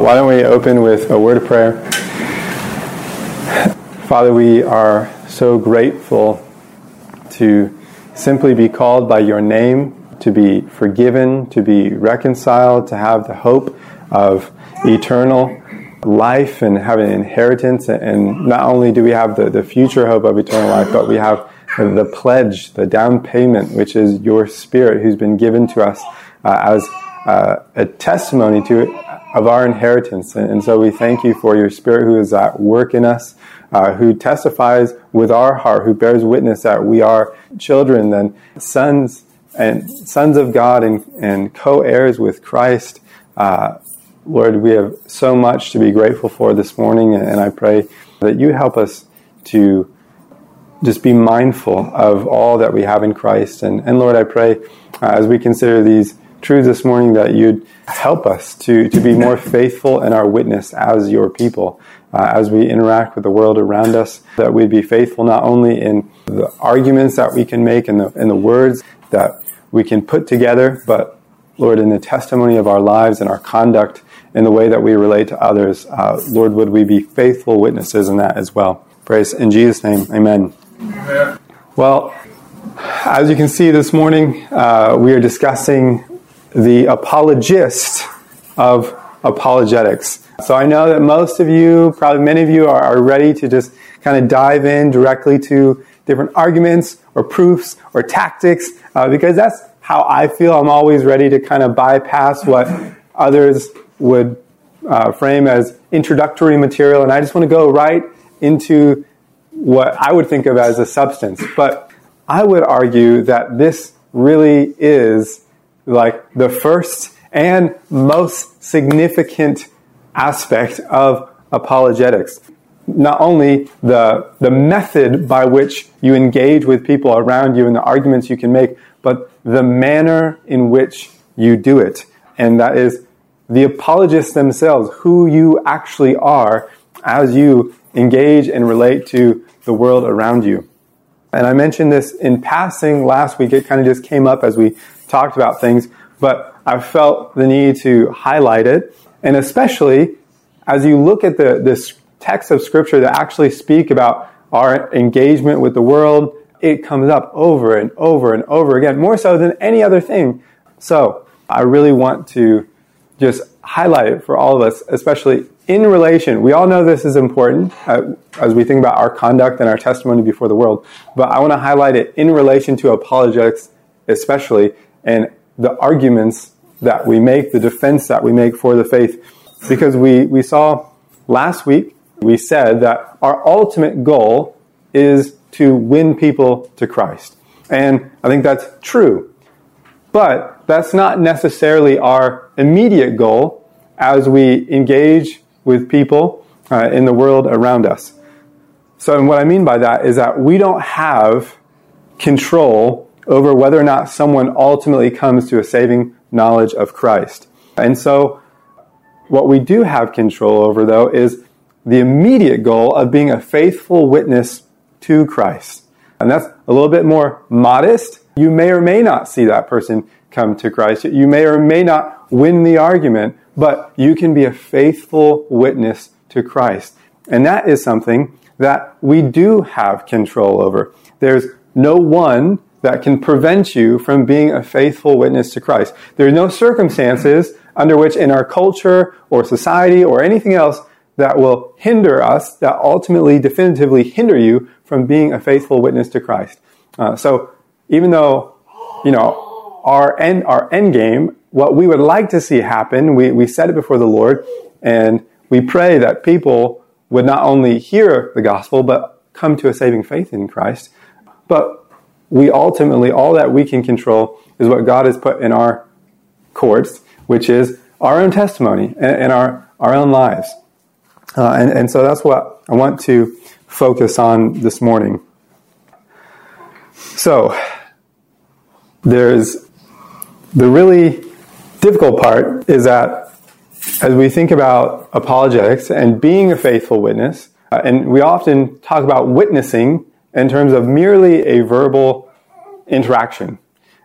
Why don't we open with a word of prayer? Father, we are so grateful to simply be called by your name, to be forgiven, to be reconciled, to have the hope of eternal life and have an inheritance. And not only do we have the, the future hope of eternal life, but we have the pledge, the down payment, which is your Spirit who's been given to us uh, as uh, a testimony to of our inheritance. And, and, so we thank you for your Spirit who is at work in us, uh, who testifies with our heart, who bears witness that we are children and sons and sons of God and, and co-heirs with Christ. Uh, Lord, we have so much to be grateful for this morning, and I pray that you help us to just be mindful of all that we have in Christ. And, and Lord, I pray uh, as we consider these truths this morning that you'd help us to, to be more faithful in our witness as your people. Uh, as we interact with the world around us, that we'd be faithful not only in the arguments that we can make and the, and the words that we can put together, but Lord, in the testimony of our lives and our conduct in the way that we relate to others, uh, Lord, would we be faithful witnesses in that as well. Praise in Jesus' name, amen. amen. Well, as you can see this morning, uh, we are discussing the apologist of apologetics. So I know that most of you, probably many of you, are, ready to just kind of dive in directly to different arguments or proofs or tactics uh, because that's how I feel. I'm always ready to kind of bypass what others would uh, frame as introductory material, and I just want to go right into what I would think of as a substance. But I would argue that this really is like the first and most significant aspect of apologetics. Not only the, the method by which you engage with people around you and the arguments you can make, but the manner in which you do it. And that is the apologists themselves, who you actually are as you engage and relate to the world around you. And I mentioned this in passing last week. It kind of just came up as we talked about things, but I felt the need to highlight it. And especially as you look at the, this text of scripture that actually speak about our engagement with the world, it comes up over and over and over again, more so than any other thing. So I really want to just highlight it for all of us, especially in relation. We all know this is important uh, as we think about our conduct and our testimony before the world, but I want to highlight it in relation to apologetics, especially, and the arguments that we make, the defense that we make for the faith. Because we, we saw last week, we said that our ultimate goal is to win people to Christ. And I think that's true. But that's not necessarily our immediate goal as we engage with people uh, in the world around us. So, and what I mean by that is that we don't have control over whether or not someone ultimately comes to a saving knowledge of Christ. And so, what we do have control over, though, is the immediate goal of being a faithful witness to Christ. And that's a little bit more modest. You may or may not see that person come to Christ. You may or may not win the argument, but you can be a faithful witness to Christ. And that is something that we do have control over. There's no one that can prevent you from being a faithful witness to Christ. There are no circumstances under which in our culture or society or anything else that will hinder us, that ultimately definitively hinder you from being a faithful witness to Christ. Uh, so even though, you know, our end, our end game, what we would like to see happen, we, we set it before the Lord and we pray that people would not only hear the gospel, but come to a saving faith in Christ. But we ultimately, all that we can control is what God has put in our courts, which is our own testimony and, our, our own lives. Uh, and, and so that's what I want to focus on this morning. So, there's the really difficult part is that as we think about apologetics and being a faithful witness, uh, and we often talk about witnessing in terms of merely a verbal interaction.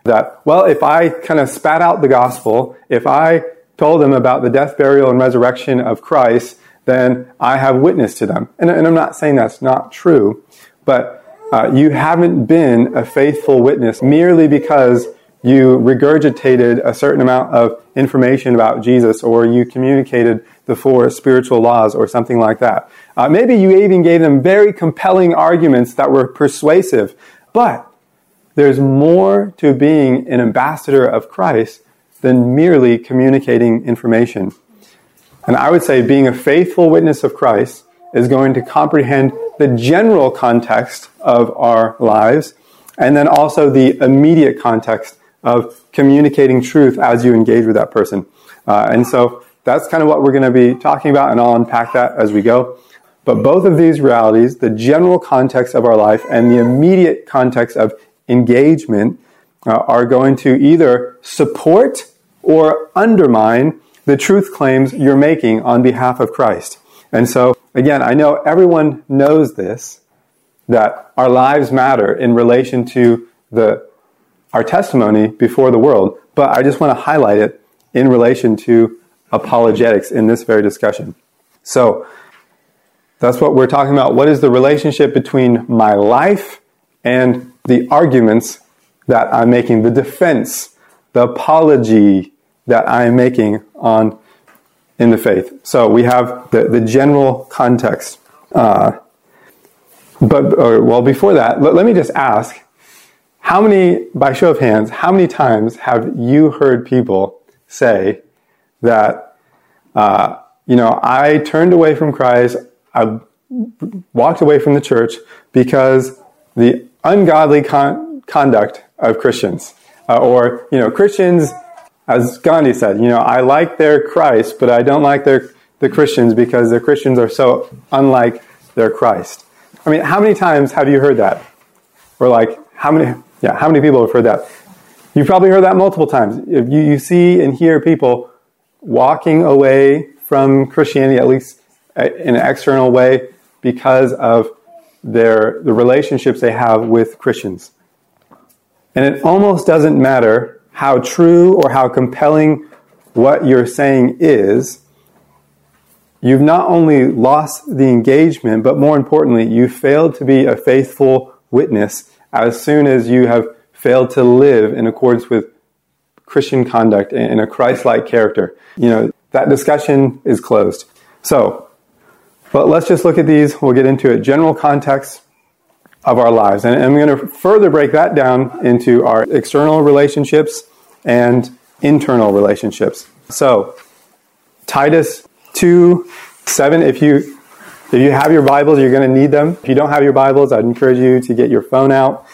That, well, if I kind of spat out the gospel, if I told them about the death, burial, and resurrection of Christ, then I have witness to them. And, and I'm not saying that's not true, but uh, you haven't been a faithful witness merely because you regurgitated a certain amount of information about Jesus or you communicated the four spiritual laws or something like that. Uh, maybe you even gave them very compelling arguments that were persuasive, but there's more to being an ambassador of Christ than merely communicating information. And I would say being a faithful witness of Christ is going to comprehend the general context of our lives and then also the immediate context of communicating truth as you engage with that person. Uh, and so that's kind of what we're going to be talking about, and I'll unpack that as we go. But both of these realities, the general context of our life and the immediate context of engagement, uh, are going to either support or undermine the truth claims you're making on behalf of Christ. And so, again, I know everyone knows this, that our lives matter in relation to the, our testimony before the world, but I just want to highlight it in relation to apologetics in this very discussion. So, that's what we're talking about. What is the relationship between my life and the arguments that I'm making, the defense, the apology that I'm making on in the faith. So we have the, the general context. Uh, but, or, well, before that, let, let me just ask how many, by show of hands, how many times have you heard people say that, uh, you know, I turned away from Christ, I walked away from the church because the ungodly con- conduct of Christians, uh, or, you know, Christians as Gandhi said, you know, I like their Christ, but I don't like their the Christians because the Christians are so unlike their Christ. I mean, how many times have you heard that? Or like, how many? Yeah, how many people have heard that? You've probably heard that multiple times. If you, you see and hear people walking away from Christianity, at least in an external way, because of their the relationships they have with Christians. And it almost doesn't matter how true or how compelling what you're saying is, you've not only lost the engagement, but more importantly, you failed to be a faithful witness as soon as you have failed to live in accordance with Christian conduct and a Christ like character. You know, that discussion is closed. So, but let's just look at these. We'll get into it. General context of our lives. And I'm going to further break that down into our external relationships and internal relationships. So, Titus 2 7, if you if you have your Bibles, you're going to need them. If you don't have your Bibles, I'd encourage you to get your phone out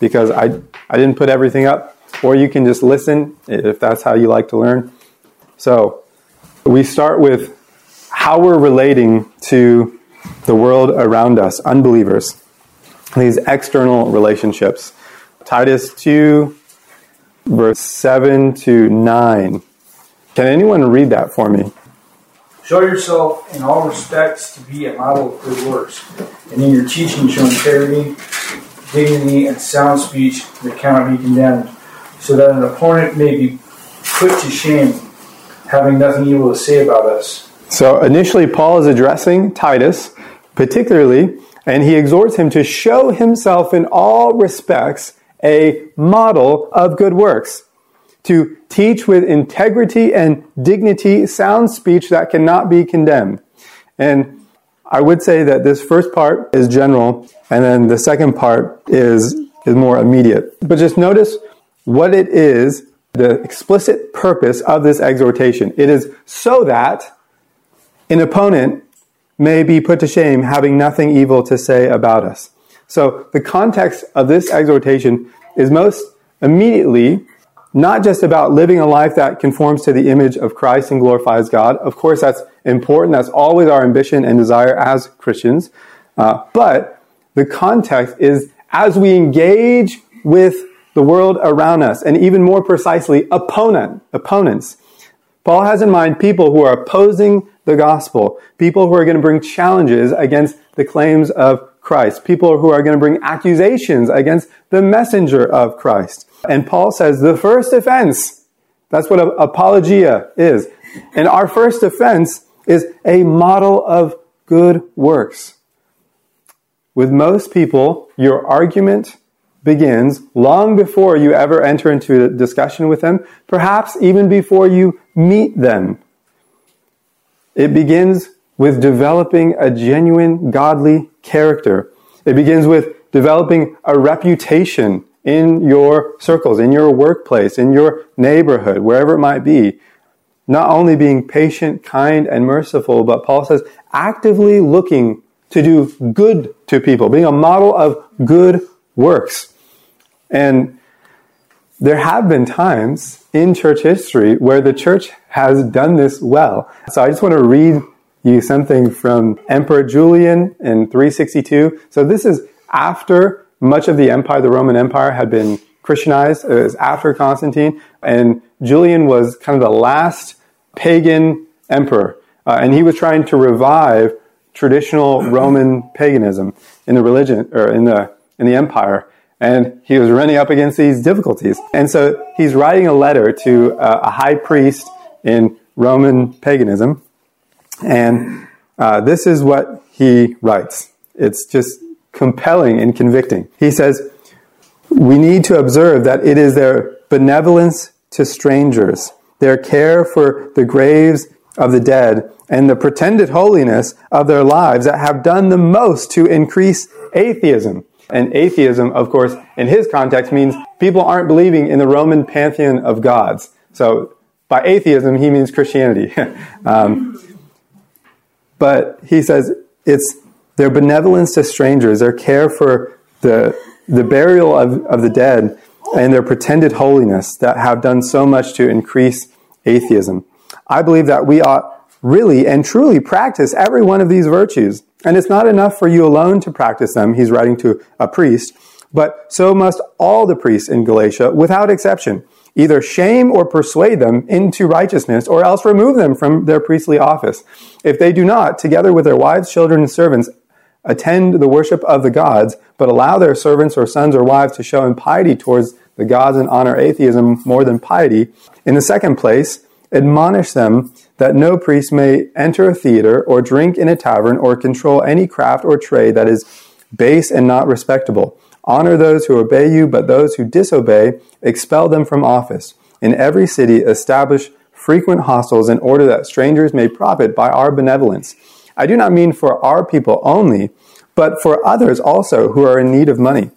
because I, I didn't put everything up. Or you can just listen if that's how you like to learn. So, we start with how we're relating to the world around us, unbelievers these external relationships. Titus 2, verse 7 to 9. Can anyone read that for me? Show yourself in all respects to be a model of good works, and in your teaching show integrity, dignity, and sound speech that cannot be condemned, so that an opponent may be put to shame, having nothing evil to say about us. So initially, Paul is addressing Titus, particularly and he exhorts him to show himself in all respects a model of good works, to teach with integrity and dignity sound speech that cannot be condemned. And I would say that this first part is general, and then the second part is, is more immediate. But just notice what it is, the explicit purpose of this exhortation. It is so that an opponent may be put to shame, having nothing evil to say about us. So the context of this exhortation is most immediately not just about living a life that conforms to the image of Christ and glorifies God. Of course, that's important. That's always our ambition and desire as Christians. Uh, but the context is as we engage with the world around us, and even more precisely, opponent, opponents. Paul has in mind people who are opposing the gospel, people who are going to bring challenges against the claims of Christ, people who are going to bring accusations against the messenger of Christ. And Paul says the first offense, that's what apologia is. And our first offense is a model of good works. With most people, your argument begins long before you ever enter into a discussion with them, perhaps even before you meet them. It begins with developing a genuine godly character. It begins with developing a reputation in your circles, in your workplace, in your neighborhood, wherever it might be. Not only being patient, kind, and merciful, but Paul says actively looking to do good to people, being a model of good works. And there have been times in church history where the church has done this well. So I just want to read you something from Emperor Julian in 362. So this is after much of the empire, the Roman Empire, had been Christianized. It was after Constantine, and Julian was kind of the last pagan emperor, uh, and he was trying to revive traditional Roman paganism in the religion or in the in the empire. And he was running up against these difficulties. And so he's writing a letter to uh, a high priest in Roman paganism. And uh, this is what he writes. It's just compelling and convicting. He says, We need to observe that it is their benevolence to strangers, their care for the graves of the dead, and the pretended holiness of their lives that have done the most to increase atheism. And atheism, of course, in his context means people aren't believing in the Roman pantheon of gods. So by atheism, he means Christianity. um, but he says it's their benevolence to strangers, their care for the, the burial of, of the dead, and their pretended holiness that have done so much to increase atheism. I believe that we ought really and truly practice every one of these virtues. And it's not enough for you alone to practice them, he's writing to a priest, but so must all the priests in Galatia without exception. Either shame or persuade them into righteousness, or else remove them from their priestly office. If they do not, together with their wives, children, and servants, attend the worship of the gods, but allow their servants or sons or wives to show impiety towards the gods and honor atheism more than piety. In the second place, admonish them that no priest may enter a theater or drink in a tavern or control any craft or trade that is base and not respectable. Honor those who obey you, but those who disobey, expel them from office. In every city, establish frequent hostels in order that strangers may profit by our benevolence. I do not mean for our people only, but for others also who are in need of money.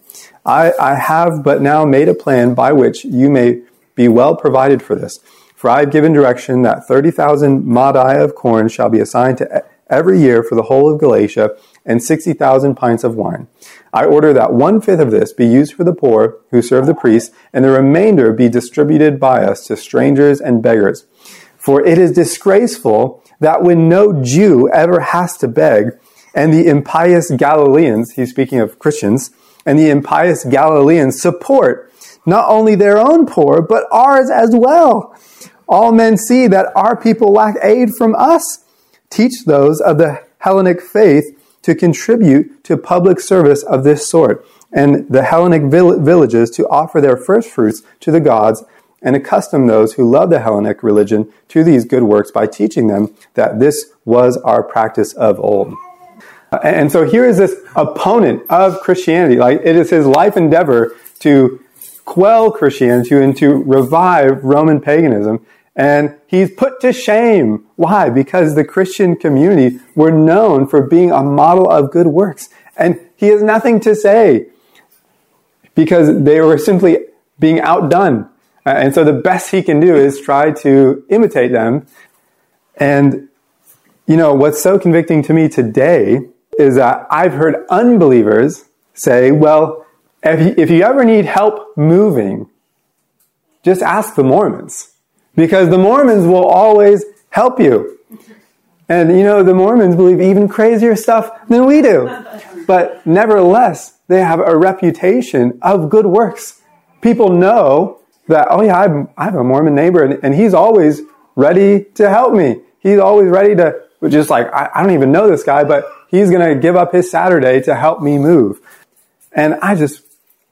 I, I have but now made a plan by which you may be well provided for this. For I have given direction that 30,000 modii of corn shall be assigned to every year for the whole of Galatia, and 60,000 pints of wine. I order that one fifth of this be used for the poor who serve the priests, and the remainder be distributed by us to strangers and beggars. For it is disgraceful that when no Jew ever has to beg, and the impious Galileans, he's speaking of Christians, and the impious Galileans support not only their own poor, but ours as well. All men see that our people lack aid from us. Teach those of the Hellenic faith to contribute to public service of this sort, and the Hellenic villages to offer their first fruits to the gods, and accustom those who love the Hellenic religion to these good works by teaching them that this was our practice of old. And so here is this opponent of Christianity. Like it is his life endeavor to quell Christianity and to revive Roman paganism. And he's put to shame. Why? Because the Christian community were known for being a model of good works. And he has nothing to say because they were simply being outdone. Uh, and so the best he can do is try to imitate them. And, you know, what's so convicting to me today is that I've heard unbelievers say, well, if you, if you ever need help moving, just ask the Mormons. Because the Mormons will always help you. And you know, the Mormons believe even crazier stuff than we do. But nevertheless, they have a reputation of good works. People know that, oh yeah, I'm, I have a Mormon neighbor and, and, he's always ready to help me. He's always ready to, just like, I, I don't even know this guy, but he's going to give up his Saturday to help me move. And I just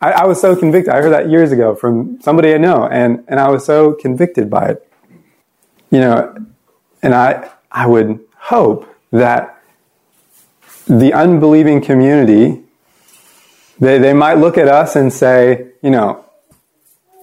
I, I, was so convicted. I heard that years ago from somebody I know, and, and I was so convicted by it. You know, And I, I would hope that the unbelieving community, they, they might look at us and say, you know,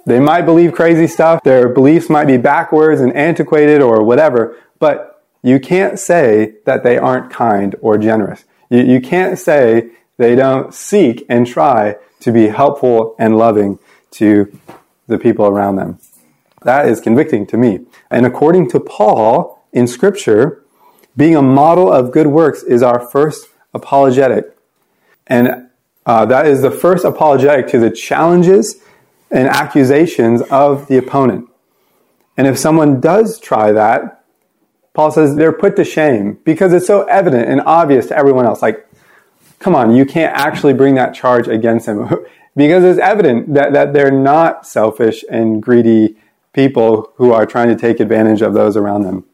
they might believe crazy stuff, their beliefs might be backwards and antiquated or whatever, but you can't say that they aren't kind or generous. You, you can't say they don't seek and try to be helpful and loving to the people around them. That is convicting to me. And according to Paul in Scripture, being a model of good works is our first apologetic. And uh, that is the first apologetic to the challenges and accusations of the opponent. And if someone does try that, Paul says they're put to shame because it's so evident and obvious to everyone else. Like, come on, you can't actually bring that charge against him because it's evident that, that they're not selfish and greedy people who are trying to take advantage of those around them.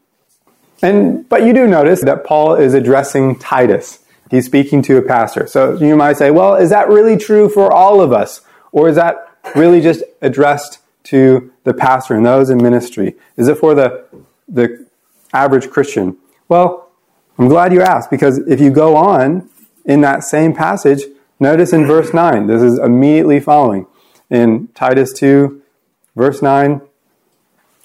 And, but you do notice that Paul is addressing Titus. He's speaking to a pastor. So you might say, well, is that really true for all of us? Or is that really just addressed to the pastor and those in ministry? Is it for the, the average Christian? Well, I'm glad you asked because if you go on in that same passage, notice in verse 9, this is immediately following. In Titus 2, verse 9,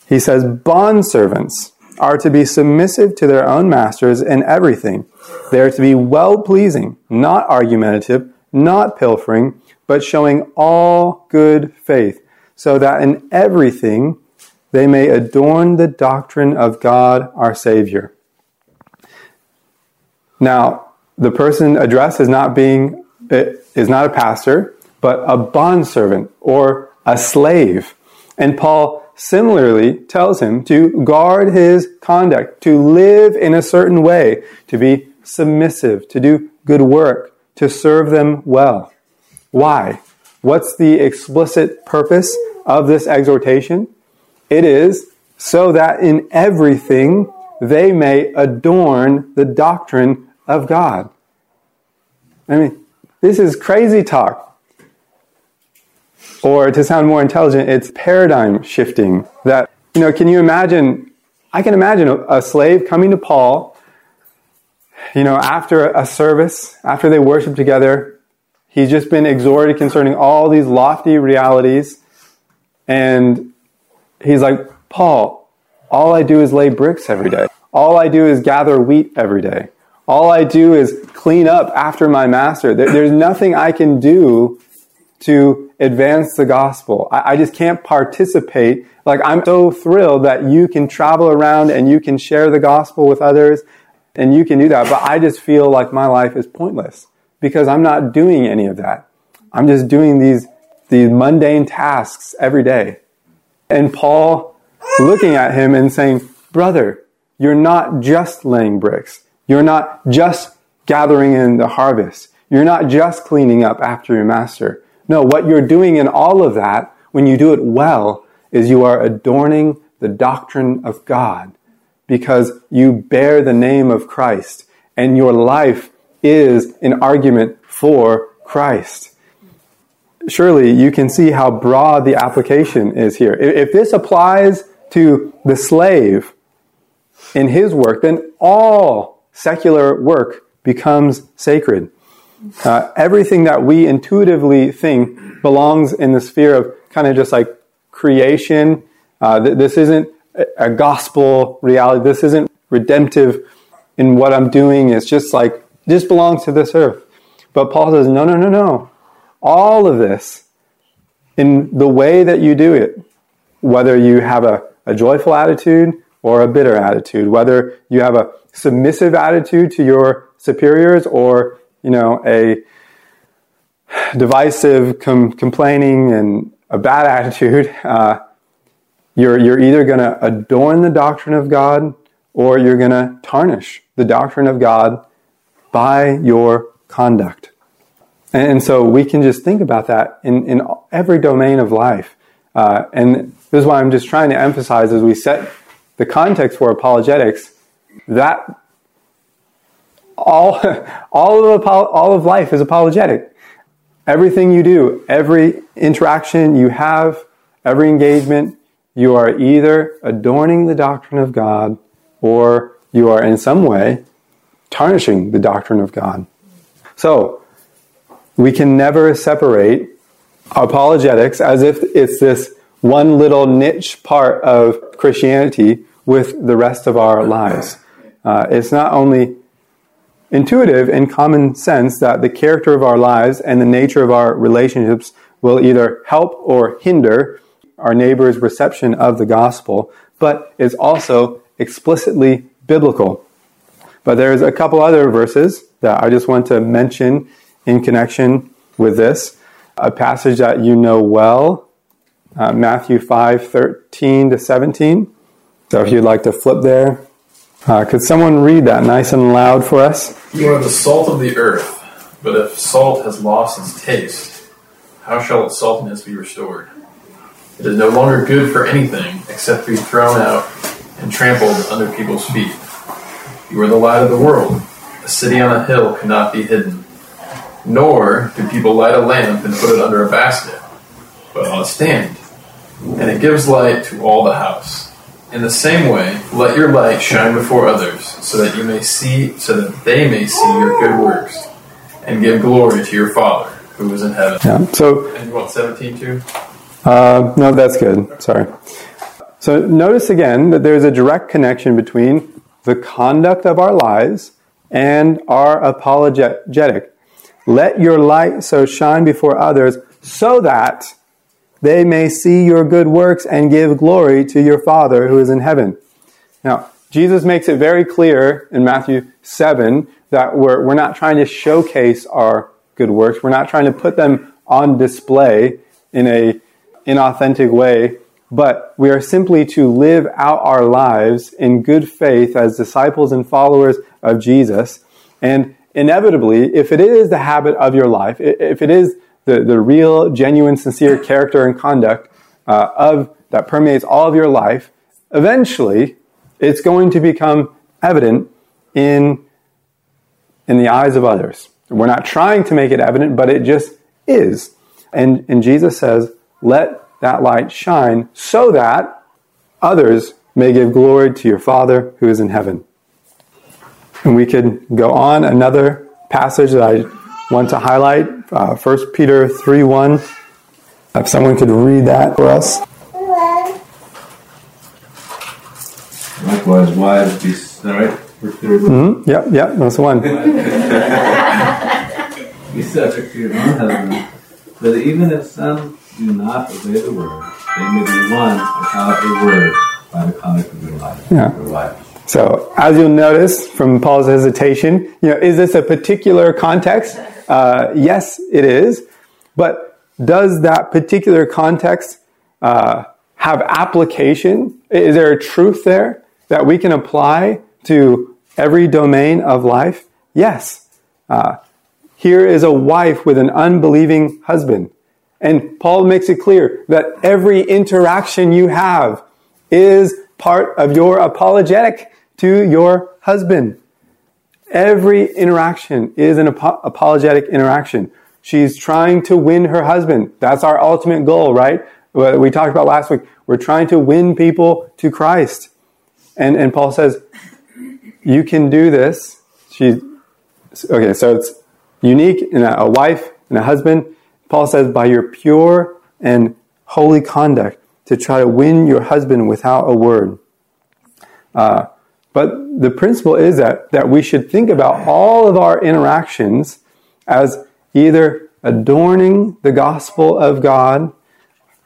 he says, Bondservants are to be submissive to their own masters in everything. They are to be well pleasing, not argumentative, not pilfering, but showing all good faith, so that in everything they may adorn the doctrine of God our Savior. Now, the person addressed is not being is not a pastor, but a bondservant or a slave. And Paul similarly tells him to guard his conduct, to live in a certain way, to be submissive, to do good work, to serve them well. Why? What's the explicit purpose of this exhortation? It is so that in everything they may adorn the doctrine of God. I mean, this is crazy talk. Or to sound more intelligent, it's paradigm shifting. That, you know, can you imagine? I can imagine a, slave coming to Paul, you know, after a service, after they worship together. He's just been exhorted concerning all these lofty realities. And he's like, Paul, all I do is lay bricks every day. All I do is gather wheat every day. All I do is clean up after my master. There's nothing I can do to advance the gospel. I, just can't participate. Like, I'm so thrilled that you can travel around and you can share the gospel with others and you can do that. But I just feel like my life is pointless because I'm not doing any of that. I'm just doing these, these mundane tasks every day. And Paul looking at him and saying, brother, you're not just laying bricks. You're not just gathering in the harvest. You're not just cleaning up after your master. No, what you're doing in all of that, when you do it well, is you are adorning the doctrine of God because you bear the name of Christ and your life is an argument for Christ. Surely you can see how broad the application is here. If this applies to the slave in his work, then all secular work becomes sacred. Uh, everything that we intuitively think belongs in the sphere of kind of just like creation. Uh, th- this isn't a gospel reality. This isn't redemptive in what I'm doing. It's just like, this belongs to this earth. But Paul says, no, no, no, no. All of this, in the way that you do it, whether you have a, a joyful attitude or a bitter attitude, whether you have a submissive attitude to your superiors or you know, a divisive, com- complaining, and a bad attitude, uh, you're, you're either going to adorn the doctrine of God or you're going to tarnish the doctrine of God by your conduct. And so we can just think about that in, in every domain of life. Uh, and this is why I'm just trying to emphasize as we set the context for apologetics, that all, all, of, all of life is apologetic. Everything you do, every interaction you have, every engagement, you are either adorning the doctrine of God or you are in some way tarnishing the doctrine of God. So, we can never separate apologetics as if it's this one little niche part of Christianity with the rest of our lives. Uh, it's not only intuitive and common sense that the character of our lives and the nature of our relationships will either help or hinder our neighbor's reception of the gospel, but is also explicitly biblical. But there's a couple other verses that I just want to mention in connection with this. A passage that you know well, uh, Matthew 5 13 to 17. So if you'd like to flip there, uh, could someone read that nice and loud for us? You are the salt of the earth, but if salt has lost its taste, how shall its saltiness be restored? It is no longer good for anything except to be thrown out and trampled under people's feet. You are the light of the world. A city on a hill cannot be hidden. Nor do people light a lamp and put it under a basket, but on a stand. And it gives light to all the house. In the same way, let your light shine before others, so that you may see, so that they may see your good works, and give glory to your Father who is in heaven. Yeah. So, and you want seventeen too? Uh, no, that's good. Sorry. So notice again that there's a direct connection between the conduct of our lives and our apologetic. Let your light so shine before others so that they may see your good works and give glory to your Father who is in heaven. Now, Jesus makes it very clear in Matthew 7 that we're, we're not trying to showcase our good works. We're not trying to put them on display in a inauthentic way, but we are simply to live out our lives in good faith as disciples and followers of Jesus. And inevitably, if it is the habit of your life, if it is the, the real, genuine, sincere character and conduct uh, of that permeates all of your life, eventually it's going to become evident in, in the eyes of others. We're not trying to make it evident, but it just is. And, and Jesus says, let that light shine so that others may give glory to your Father who is in heaven. And we could go on another passage that I want to highlight, uh, 1 Peter 3 1. If someone could read that for us. Likewise, wives, be all right. Mm-hmm. Yep, yep, that's the one. be subject to your own husband, but even if some do not obey the word, they may be won without a word by the conduct of their life. Yeah. Their life. So, as you'll notice from Paul's hesitation, you know, is this a particular context? Uh, yes, it is. But does that particular context uh, have application? Is there a truth there that we can apply to every domain of life? Yes. Uh, here is a wife with an unbelieving husband. And Paul makes it clear that every interaction you have is part of your apologetic to your husband. Every interaction is an ap- apologetic interaction. She's trying to win her husband. That's our ultimate goal, right? We talked about last week. We're trying to win people to Christ. And, and Paul says, you can do this. She, okay, so it's unique in a, a wife and a husband. Paul says, by your pure and holy conduct to try to win your husband without a word. Uh, but the principle is that, that we should think about all of our interactions as either adorning the gospel of God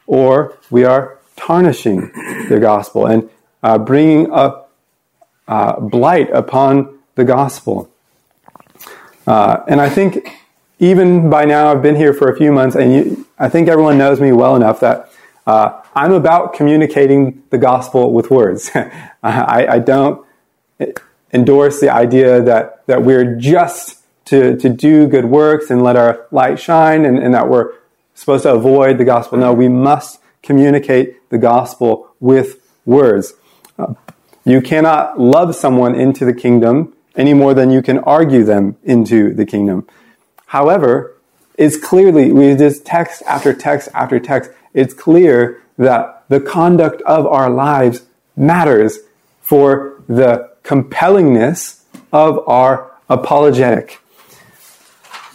or we are tarnishing the gospel and uh, bringing a uh, blight upon the gospel. Uh, and I think even by now, I've been here for a few months, and you, I think everyone knows me well enough that uh, I'm about communicating the gospel with words. I, I, don't endorse the idea that, that we're just to, to do good works and let our light shine and, and that we're supposed to avoid the gospel. No, we must communicate the gospel with words. Uh, you cannot love someone into the kingdom any more than you can argue them into the kingdom. However, it's clearly, we just text after text after text, it's clear that the conduct of our lives matters for the compellingness of our apologetic.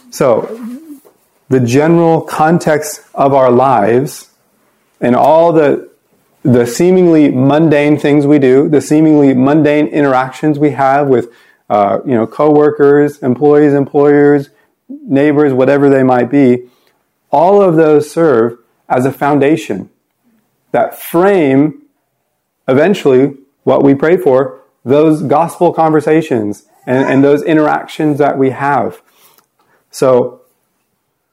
So, the general context of our lives and all the the seemingly mundane things we do, the seemingly mundane interactions we have with, uh, you know, coworkers, employees, employers, neighbors, whatever they might be, all of those serve as a foundation that frame eventually what we pray for, those gospel conversations and, and those interactions that we have. So,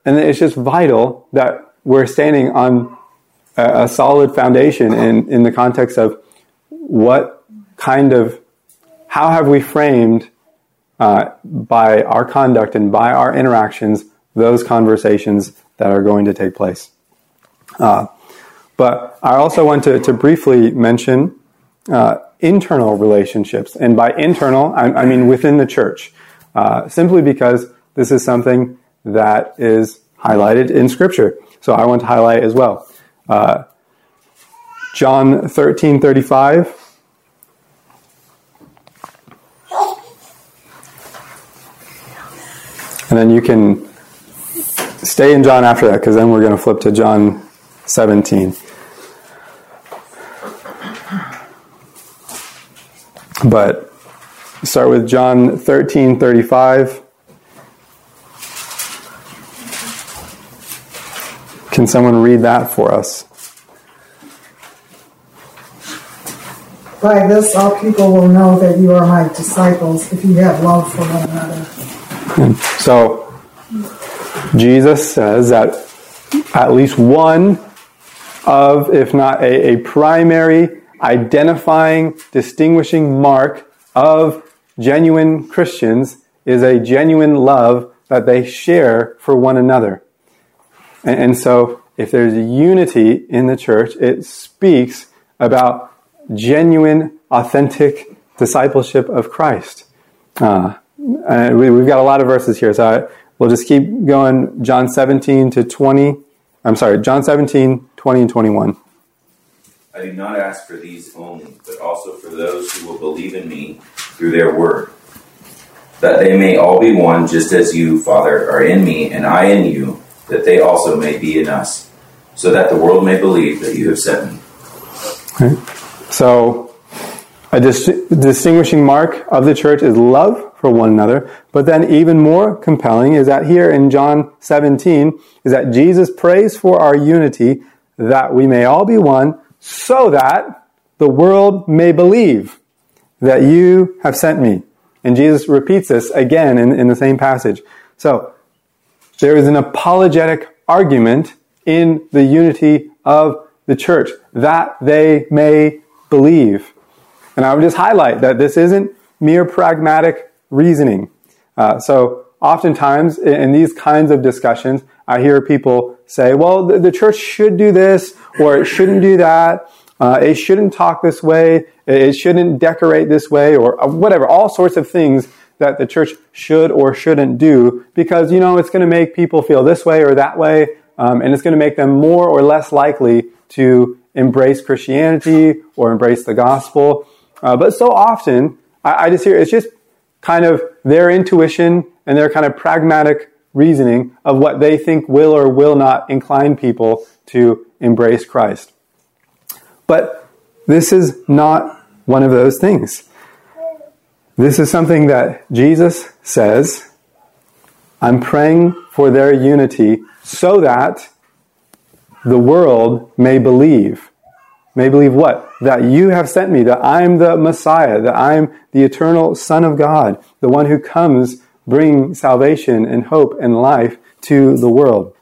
and it's just vital that we're standing on a, a solid foundation in, in the context of what kind of, how have we framed uh, by our conduct and by our interactions those conversations that are going to take place. Uh, but I also want to, to briefly mention uh, internal relationships. And by internal, I, I mean within the church, uh, simply because this is something that is highlighted in Scripture. So I want to highlight as well. Uh, John 13 35. And then you can stay in John after that because then we're going to flip to John 17. But start with John 13 35. Can someone read that for us? By this, all people will know that you are my disciples if you have love for one another. So, Jesus says that at least one of, if not a, a primary identifying, distinguishing mark of genuine Christians is a genuine love that they share for one another. And, and so, if there's unity in the church, it speaks about genuine, authentic discipleship of Christ. Uh, and we, have got a lot of verses here, so I, we'll just keep going. John 17 to 20. I'm sorry, John 17, 20 and 21. I do not ask for these only, but also for those who will believe in me through their word, that they may all be one, just as you, Father, are in me, and I in you, that they also may be in us, so that the world may believe that you have sent me. Okay. So, a dis- distinguishing mark of the church is love for one another. But then, even more compelling is that here in John 17, is that Jesus prays for our unity that we may all be one, so that the world may believe that you have sent me. And Jesus repeats this again in, in the same passage. So, there is an apologetic argument in the unity of the church that they may believe. And I would just highlight that this isn't mere pragmatic reasoning. Uh, so oftentimes in these kinds of discussions, I hear people say, well, the, the church should do this or it shouldn't do that. Uh, it shouldn't talk this way. It shouldn't decorate this way or uh, whatever, all sorts of things that the church should or shouldn't do because, you know, it's going to make people feel this way or that way. Um, and it's going to make them more or less likely to embrace Christianity or embrace the gospel. Uh, but so often, I, I just hear it's just kind of their intuition and their kind of pragmatic reasoning of what they think will or will not incline people to embrace Christ. But this is not one of those things. This is something that Jesus says, I'm praying for their unity so that the world may believe. May believe what? That you have sent me, that I'm the Messiah, that I'm the eternal Son of God, the one who comes bringing salvation and hope and life to the world.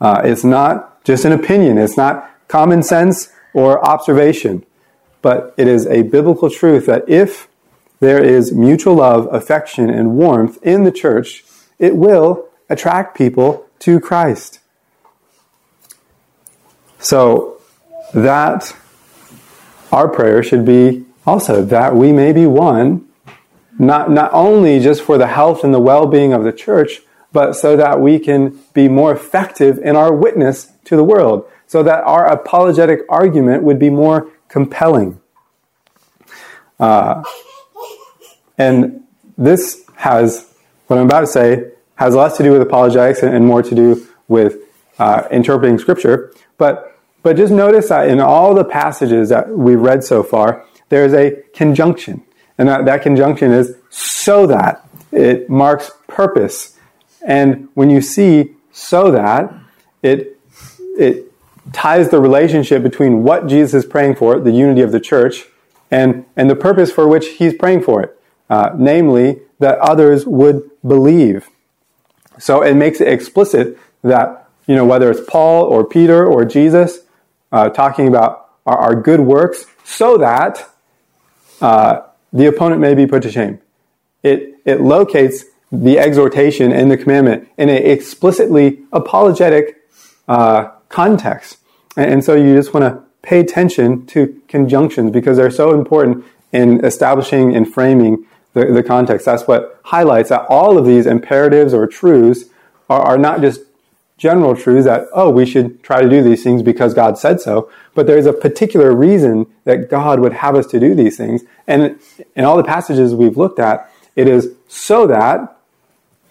Uh, it's not just an opinion, it's not common sense or observation, but it is a biblical truth that if there is mutual love, affection, and warmth in the church, it will attract people to Christ. So that our prayer should be also that we may be one, not, not only just for the health and the well being of the church, but so that we can be more effective in our witness to the world, so that our apologetic argument would be more compelling. Uh, and this has, what I'm about to say, has less to do with apologetics and, and more to do with uh, interpreting Scripture. But, but just notice that in all the passages that we've read so far, there's a conjunction. And that, that conjunction is so that. It marks purpose. And when you see so that, it, it ties the relationship between what Jesus is praying for, the unity of the church, and, and the purpose for which he's praying for it, uh, namely that others would believe. So it makes it explicit that, you know, whether it's Paul or Peter or Jesus uh, talking about our, our, good works, so that uh, the opponent may be put to shame. It, it locates the exhortation and the commandment in an explicitly apologetic uh, context. And, and so you just want to pay attention to conjunctions because they're so important in establishing and framing the, the context. That's what highlights that all of these imperatives or truths are, are not just general truths that, oh, we should try to do these things because God said so, but there's a particular reason that God would have us to do these things. And in all the passages we've looked at, it is so that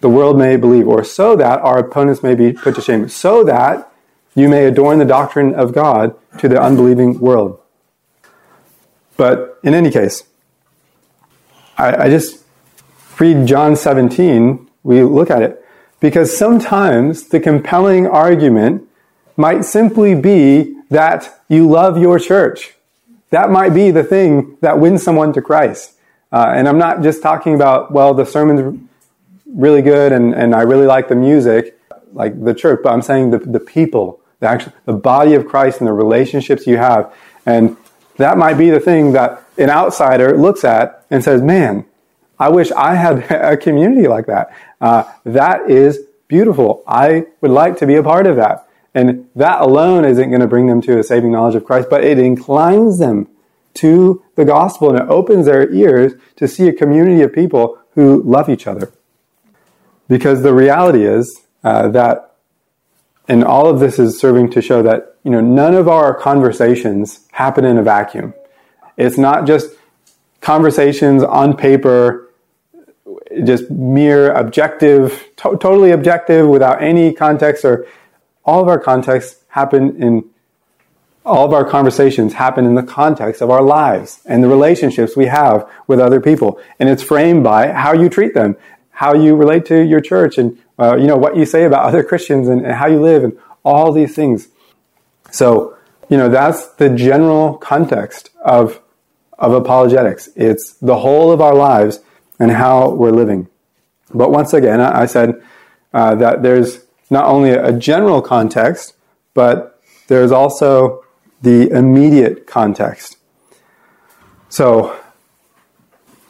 the world may believe, or so that our opponents may be put to shame, so that you may adorn the doctrine of God to the unbelieving world. But in any case, I, I just read John 17, we look at it, because sometimes the compelling argument might simply be that you love your church. That might be the thing that wins someone to Christ. Uh, and I'm not just talking about, well, the sermon's really good and, and I really like the music, like the church, but I'm saying the, the people, the actual, the body of Christ and the relationships you have. And that might be the thing that an outsider looks at and says, man, I wish I had a community like that. Uh, that is beautiful. I would like to be a part of that. And that alone isn't going to bring them to a saving knowledge of Christ, but it inclines them to the gospel and it opens their ears to see a community of people who love each other. Because the reality is uh, that, and all of this is serving to show that, you know, none of our conversations happen in a vacuum. It's not just conversations on paper, just mere objective, to- totally objective without any context or all of our contexts happen in all of our conversations happen in the context of our lives and the relationships we have with other people. And it's framed by how you treat them, how you relate to your church, and uh, you know what you say about other Christians and, and how you live, and all these things. So, you know, that's the general context of of apologetics. It's the whole of our lives and how we're living. But once again, I said uh, that there's not only a general context, but there's also the immediate context. So,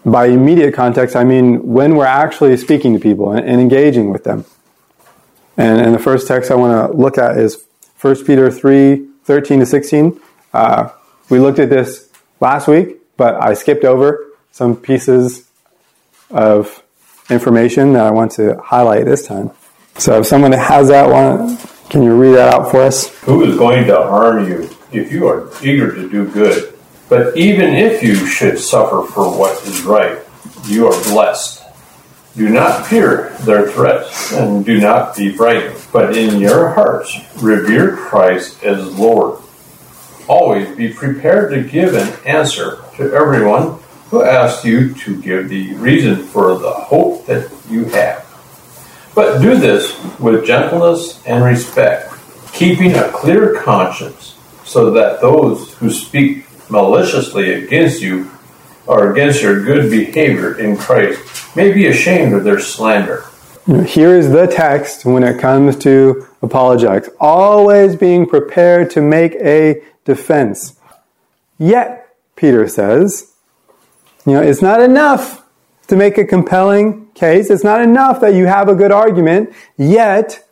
by immediate context, I mean when we're actually speaking to people and, and engaging with them. And, and, the first text I want to look at is 1 Peter 3 13 to 16. Uh, we looked at this last week, but I skipped over some pieces of information that I want to highlight this time. So, if someone has that one, can you read that out for us? Who is going to harm you if you are eager to do good. But even if you should suffer for what is right, you are blessed. Do not fear their threats, and do not be frightened, but in your hearts revere Christ as Lord. Always be prepared to give an answer to everyone who asks you to give the reason for the hope that you have. But do this with gentleness and respect, keeping a clear conscience so that those who speak maliciously against you or against your good behavior in Christ may be ashamed of their slander. Here is the text when it comes to apologetics always being prepared to make a defense. Yet, Peter says, you know, it's not enough to make a compelling case. It's not enough that you have a good argument. Yet,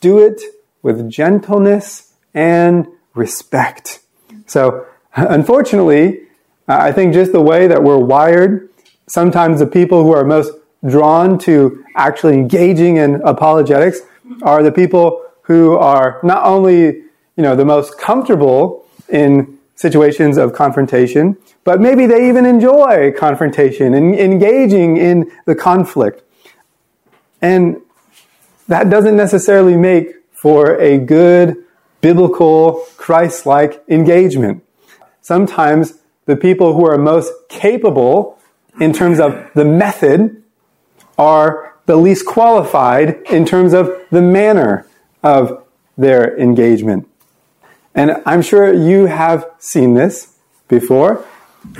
do it with gentleness and respect. So, unfortunately, uh, I think just the way that we're wired, sometimes the people who are most drawn to actually engaging in apologetics are the people who are not only, you know, the most comfortable in situations of confrontation, but maybe they even enjoy confrontation and engaging in the conflict. And that doesn't necessarily make for a good biblical Christ like engagement. Sometimes the people who are most capable in terms of the method are the least qualified in terms of the manner of their engagement. And I'm sure you have seen this before.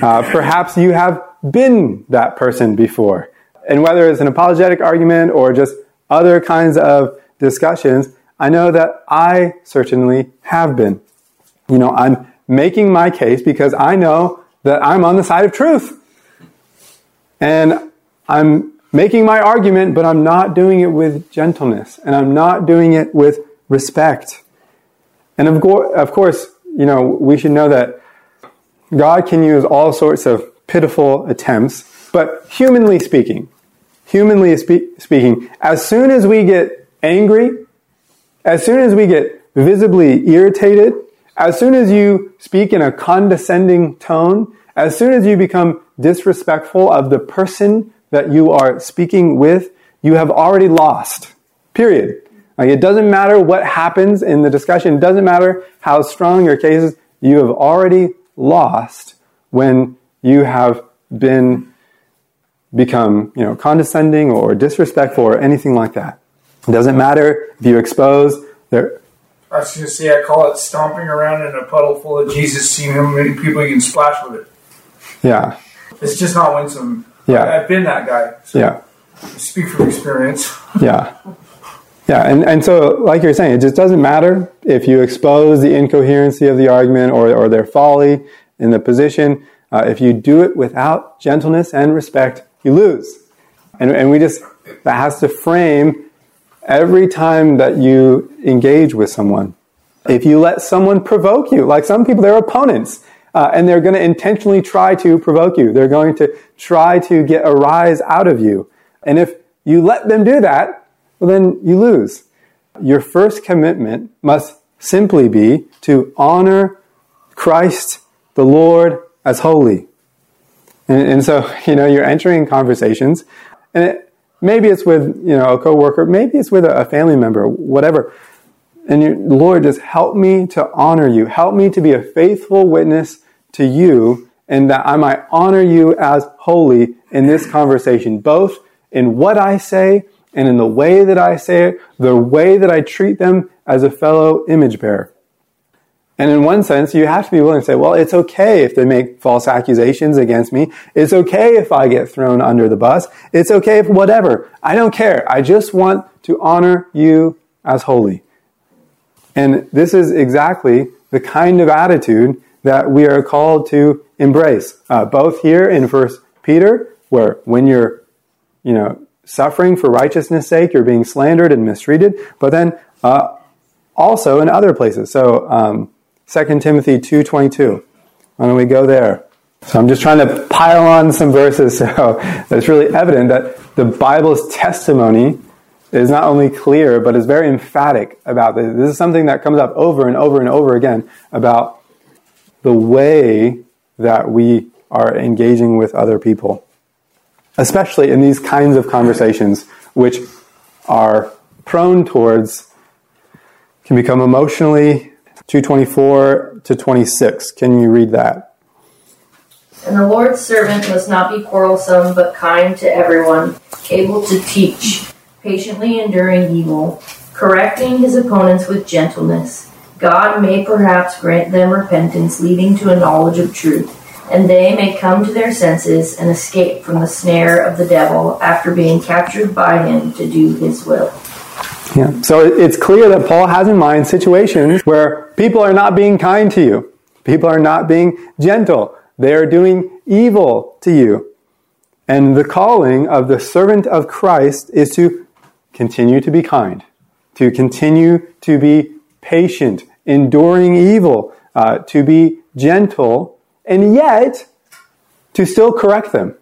Uh, perhaps you have been that person before. And whether it's an apologetic argument or just other kinds of discussions, I know that I certainly have been. You know, I'm making my case because I know that I'm on the side of truth. And I'm making my argument, but I'm not doing it with gentleness and I'm not doing it with respect. And of, go- of course, you know, we should know that God can use all sorts of pitiful attempts, but humanly speaking, humanly spe- speaking, as soon as we get angry, as soon as we get visibly irritated, as soon as you speak in a condescending tone, as soon as you become disrespectful of the person that you are speaking with, you have already lost. Period. Like it doesn't matter what happens in the discussion, it doesn't matter how strong your case is, you have already lost when you have been become, you know, condescending or disrespectful or anything like that. It doesn't matter if you expose their I was going to say, I call it stomping around in a puddle full of Jesus, seeing how many people you can splash with it. Yeah. It's just not winsome. Yeah. I, have been that guy. So Yeah. I speak from experience. Yeah. Yeah, and, and so, like you're saying, it just doesn't matter if you expose the incoherency of the argument or, or their folly in the position. Uh, if you do it without gentleness and respect, you lose. And, and we just, that has to frame every time that you engage with someone. If you let someone provoke you, like some people, they're opponents, uh, and they're going to intentionally try to provoke you. They're going to try to get a rise out of you. And if you let them do that, well, then you lose. Your first commitment must simply be to honor Christ, the Lord, as holy. And, and so, you know, you're entering conversations, and it, maybe it's with, you know, a coworker, maybe it's with a, a family member, whatever. And you, Lord, just help me to honor you. Help me to be a faithful witness to you, and that I might honor you as holy in this conversation, both in what I say and in the way that I say it, the way that I treat them as a fellow image bearer. And in one sense, you have to be willing to say, well, it's okay if they make false accusations against me. It's okay if I get thrown under the bus. It's okay if whatever. I don't care. I just want to honor you as holy. And this is exactly the kind of attitude that we are called to embrace, uh, both here in First Peter, where when you're, you know, suffering for righteousness' sake, you're being slandered and mistreated, but then uh, also in other places. So, um, 2 Timothy 2.22. Why don't we go there? So I'm just trying to pile on some verses so it's really evident that the Bible's testimony is not only clear, but is very emphatic about this. This is something that comes up over and over and over again about the way that we are engaging with other people, especially in these kinds of conversations, which are prone towards, can become emotionally 224 to 26. Can you read that? And the Lord's servant must not be quarrelsome, but kind to everyone, able to teach, patiently enduring evil, correcting his opponents with gentleness. God may perhaps grant them repentance, leading to a knowledge of truth, and they may come to their senses and escape from the snare of the devil after being captured by him to do his will. Yeah. So it's clear that Paul has in mind situations where people are not being kind to you. People are not being gentle. They are doing evil to you. And the calling of the servant of Christ is to continue to be kind, to continue to be patient, enduring evil, uh, to be gentle, and yet to still correct them.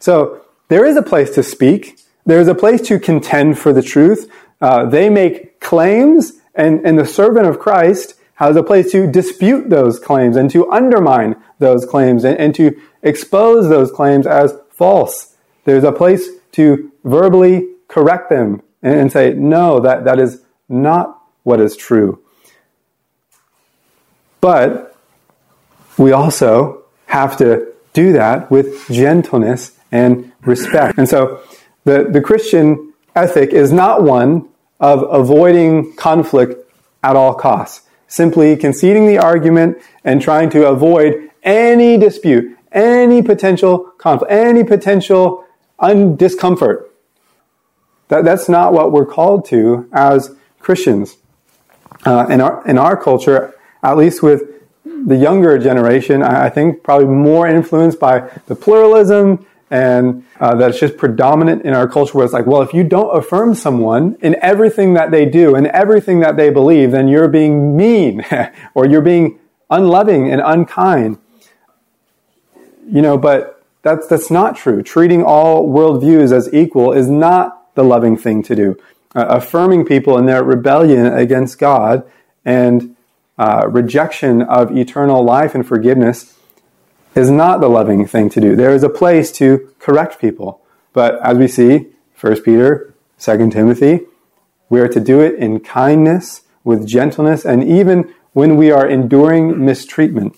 So there is a place to speak. There is a place to contend for the truth. Uh, they make claims, and, and the servant of Christ has a place to dispute those claims and to undermine those claims and, and to expose those claims as false. There's a place to verbally correct them and, and say, no, that, that is not what is true. But we also have to do that with gentleness and respect. And so the, the Christian ethic is not one of avoiding conflict at all costs, simply conceding the argument and trying to avoid any dispute, any potential conflict, any potential discomfort. That, that's not what we're called to as Christians. Uh, in, our, in our culture, at least with the younger generation, I, think probably more influenced by the pluralism and uh, that's just predominant in our culture where it's like, well, if you don't affirm someone in everything that they do and everything that they believe, then you're being mean or you're being unloving and unkind. You know, but that's, that's not true. Treating all worldviews as equal is not the loving thing to do. Uh, affirming people in their rebellion against God and uh, rejection of eternal life and forgiveness is not the loving thing to do. There is a place to correct people. But as we see, 1 Peter, 2 Timothy, we are to do it in kindness, with gentleness, and even when we are enduring mistreatment.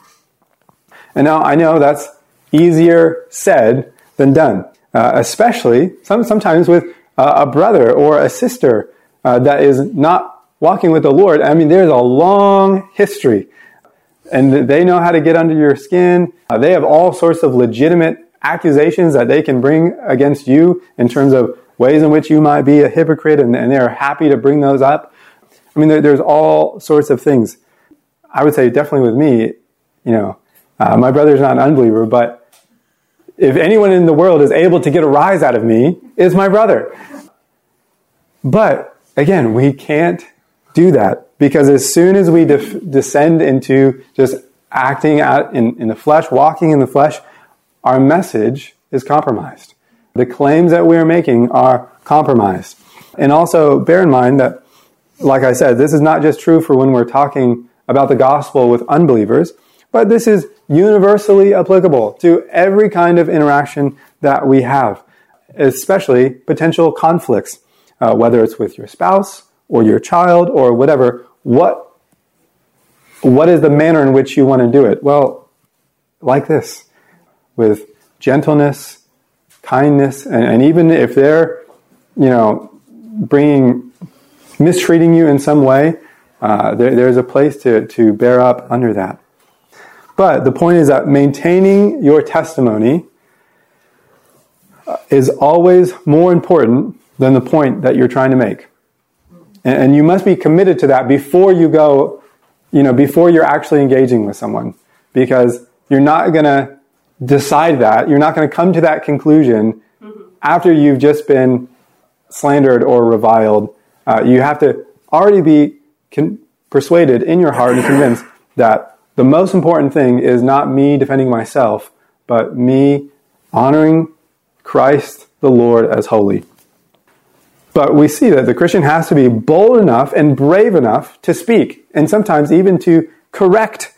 And now I know that's easier said than done, uh, especially some, sometimes with uh, a brother or a sister uh, that is not walking with the Lord. I mean, there's a long history and they know how to get under your skin. Uh, they have all sorts of legitimate accusations that they can bring against you in terms of ways in which you might be a hypocrite, and, and they're happy to bring those up. I mean, there, there's all sorts of things. I would say definitely with me, you know, uh, my brother's not an unbeliever, but if anyone in the world is able to get a rise out of me, it's my brother. But again, we can't do that because as soon as we def- descend into just acting out in, in the flesh, walking in the flesh, our message is compromised. The claims that we are making are compromised. And also bear in mind that, like I said, this is not just true for when we're talking about the gospel with unbelievers, but this is universally applicable to every kind of interaction that we have, especially potential conflicts, uh, whether it's with your spouse or your child or whatever what, what is the manner in which you want to do it? Well, like this, with gentleness, kindness, and, and even if they're, you know, bringing, mistreating you in some way, uh, there, there's a place to, to bear up under that. But the point is that maintaining your testimony is always more important than the point that you're trying to make. And, you must be committed to that before you go, you know, before you're actually engaging with someone. Because you're not going to decide that. You're not going to come to that conclusion mm-hmm. after you've just been slandered or reviled. Uh, you have to already be con- persuaded in your heart and convinced that the most important thing is not me defending myself, but me honoring Christ the Lord as holy. But we see that the Christian has to be bold enough and brave enough to speak, and sometimes even to correct,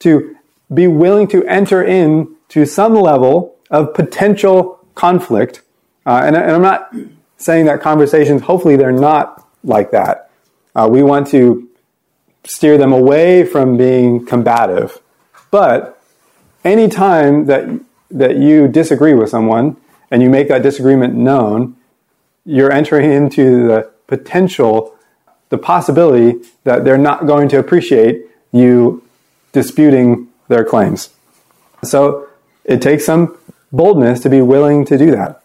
to be willing to enter in to some level of potential conflict. Uh, and, and, I'm not saying that conversations, hopefully, they're not like that. Uh, we want to steer them away from being combative. But anytime that, that you disagree with someone and you make that disagreement known, you're entering into the potential, the possibility that they're not going to appreciate you disputing their claims. So it takes some boldness to be willing to do that.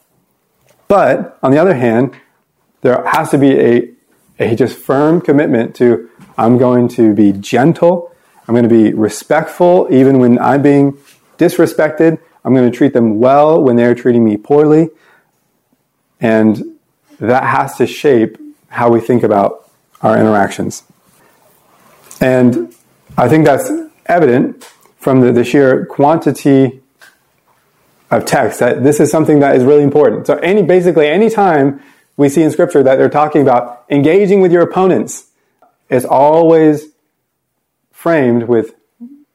But on the other hand, there has to be a, a just firm commitment to I'm going to be gentle, I'm going to be respectful even when I'm being disrespected, I'm going to treat them well when they're treating me poorly. And that has to shape how we think about our interactions. And I think that's evident from the, the sheer quantity of text that this is something that is really important. So any basically any time we see in scripture that they're talking about engaging with your opponents, it's always framed with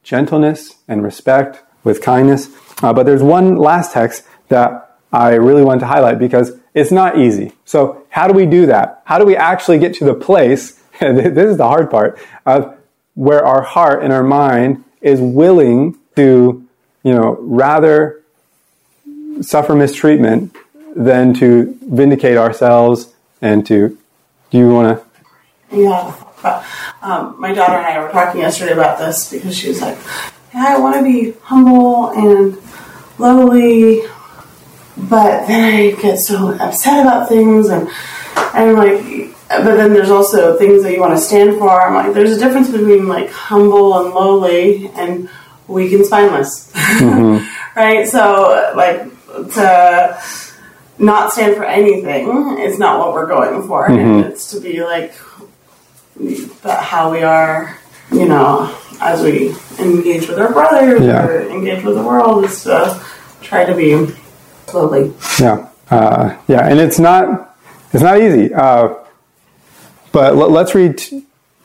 gentleness and respect, with kindness. Uh, but there's one last text that I really want to highlight because it's not easy. So, how do we do that? How do we actually get to the place? this is the hard part of where our heart and our mind is willing to, you know, rather suffer mistreatment than to vindicate ourselves and to. Do you want to? Yeah. Um, my daughter and I were talking yesterday about this because she was like, yeah, I want to be humble and lowly, but then I get so upset about things and I'm like, but then there's also things that you want to stand for. I'm like, there's a difference between like humble and lowly and weak and spineless, mm-hmm. right? So like to not stand for anything is not what we're going for. Mm-hmm. It's to be like but how we are, you know, as we engage with our brothers yeah. or engage with the world is to try to be slowly. Yeah, uh, yeah, and it's not it's not easy. Uh, but l- let's read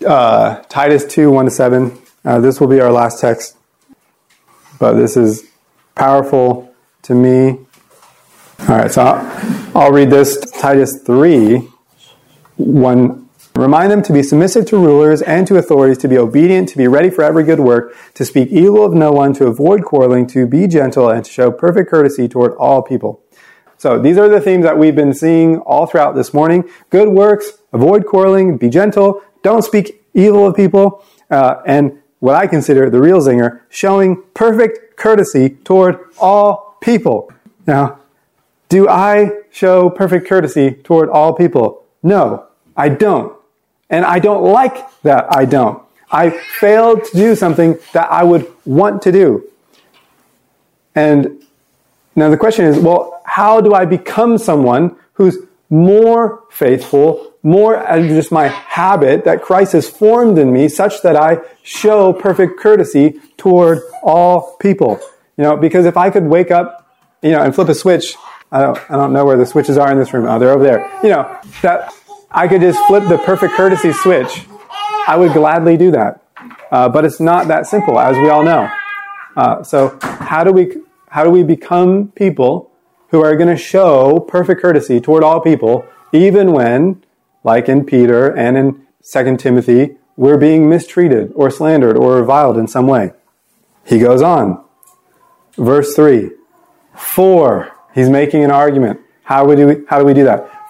uh, Titus two one to seven. Uh, this will be our last text, but this is powerful to me. All right, so I'll, I'll read this Titus three one Remind them to be submissive to rulers and to authorities, to be obedient, to be ready for every good work, to speak evil of no one, to avoid quarreling, to be gentle, and to show perfect courtesy toward all people. So these are the themes that we've been seeing all throughout this morning. Good works, avoid quarreling, be gentle, don't speak evil of people, uh, and what I consider the real zinger, showing perfect courtesy toward all people. Now, do I show perfect courtesy toward all people? No, I don't. And I don't like that I don't. I failed to do something that I would want to do. And now the question is, well, how do I become someone who's more faithful, more as just my habit that Christ has formed in me such that I show perfect courtesy toward all people? You know, because if I could wake up, you know, and flip a switch, I don't, I don't know where the switches are in this room. Oh, they're over there. You know, that I could just flip the perfect courtesy switch, I would gladly do that. Uh, but it's not that simple, as we all know. Uh, so how do we how do we become people who are going to show perfect courtesy toward all people, even when, like in Peter and in Second Timothy, we're being mistreated or slandered or reviled in some way? He goes on. Verse three, four. He's making an argument. How, would we, how do we do that?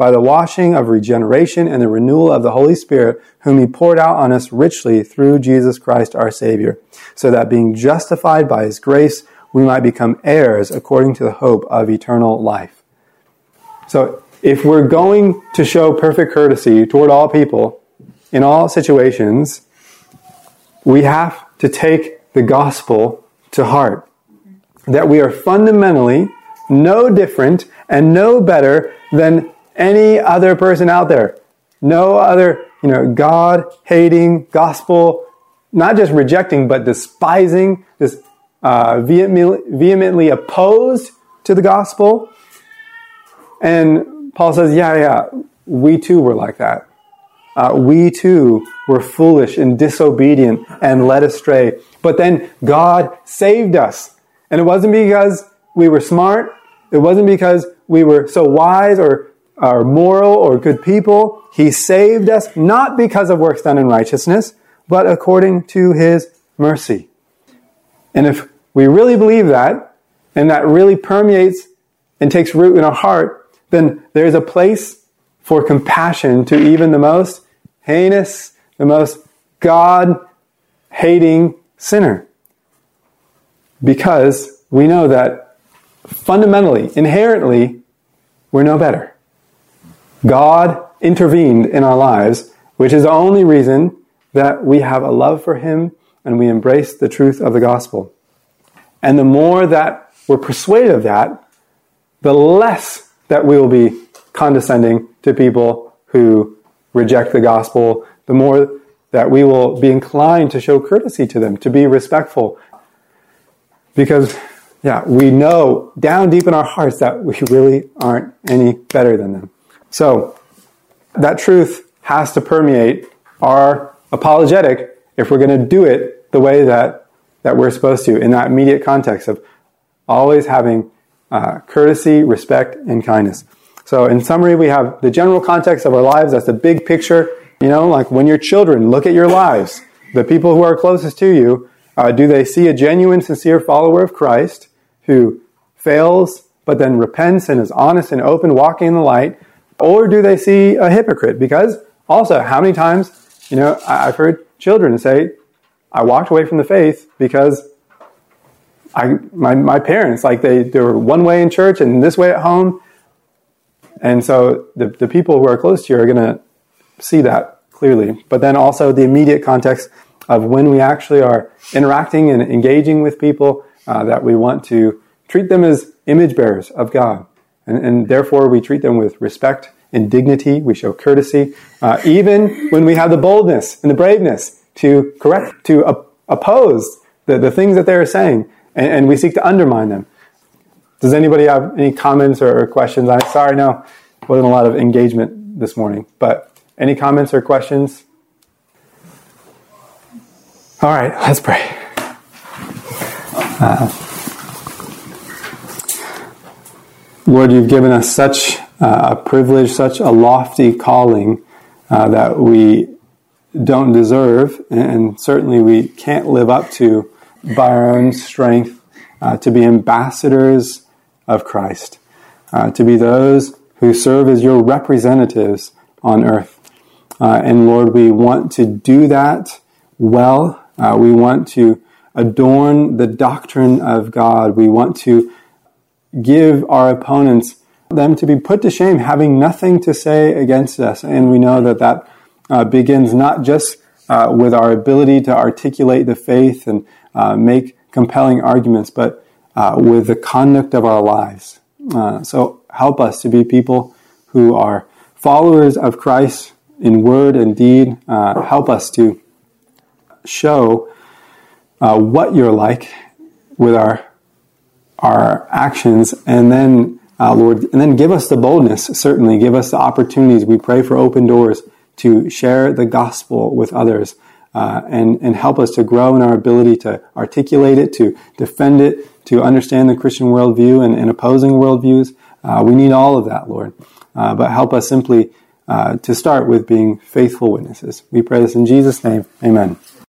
by the washing of regeneration and the renewal of the Holy Spirit, whom He poured out on us richly through Jesus Christ our Savior, so that being justified by His grace, we might become heirs according to the hope of eternal life. So, if we're going to show perfect courtesy toward all people in all situations, we have to take the gospel to heart. That we are fundamentally no different and no better than any other person out there. No other, you know, God hating, gospel, not just rejecting, but despising, just uh, vehemently, vehemently opposed to the gospel. And Paul says, yeah, yeah, we too were like that. Uh, we too were foolish and disobedient and led astray. But then God saved us. And it wasn't because we were smart. It wasn't because we were so wise or are moral or good people. He saved us not because of works done in righteousness, but according to his mercy. And if we really believe that, and that really permeates and takes root in our heart, then there's a place for compassion to even the most heinous, the most God hating sinner. Because we know that fundamentally, inherently, we're no better. God intervened in our lives, which is the only reason that we have a love for Him and we embrace the truth of the gospel. And the more that we're persuaded of that, the less that we will be condescending to people who reject the gospel, the more that we will be inclined to show courtesy to them, to be respectful. Because, yeah, we know down deep in our hearts that we really aren't any better than them. So, that truth has to permeate our apologetic if we're going to do it the way that, that we're supposed to in that immediate context of always having uh, courtesy, respect, and kindness. So, in summary, we have the general context of our lives. That's the big picture. You know, like when your children look at your lives, the people who are closest to you, uh, do they see a genuine, sincere follower of Christ who fails but then repents and is honest and open, walking in the light? Or do they see a hypocrite? Because also, how many times, you know, I've heard children say, I walked away from the faith because I, my, my parents, like they, they were one way in church and this way at home. And so the, the people who are close to you are going to see that clearly. But then also the immediate context of when we actually are interacting and engaging with people, uh, that we want to treat them as image bearers of God. And, and, therefore we treat them with respect and dignity. We show courtesy, uh, even when we have the boldness and the braveness to correct, to op- oppose the, the things that they're saying and, and, we seek to undermine them. Does anybody have any comments or, questions? I'm sorry, no, wasn't a lot of engagement this morning, but any comments or questions? All right, let's pray. Uh, Lord, you've given us such uh, a privilege, such a lofty calling uh, that we don't deserve, and certainly we can't live up to by our own strength uh, to be ambassadors of Christ, uh, to be those who serve as your representatives on earth. Uh, and Lord, we want to do that well. Uh, we want to adorn the doctrine of God. We want to give our opponents them to be put to shame, having nothing to say against us. And we know that that uh, begins not just uh, with our ability to articulate the faith and uh, make compelling arguments, but uh, with the conduct of our lives. Uh, so help us to be people who are followers of Christ in word and deed. Uh, help us to show what you're like with our our actions, and then uh, Lord, and then give us the boldness. Certainly, give us the opportunities. We pray for open doors to share the gospel with others uh, and, and help us to grow in our ability to articulate it, to defend it, to understand the Christian worldview and, and opposing worldviews. Uh, we need all of that, Lord. Uh, but help us simply uh, to start with being faithful witnesses. We pray this in Jesus' name. Amen.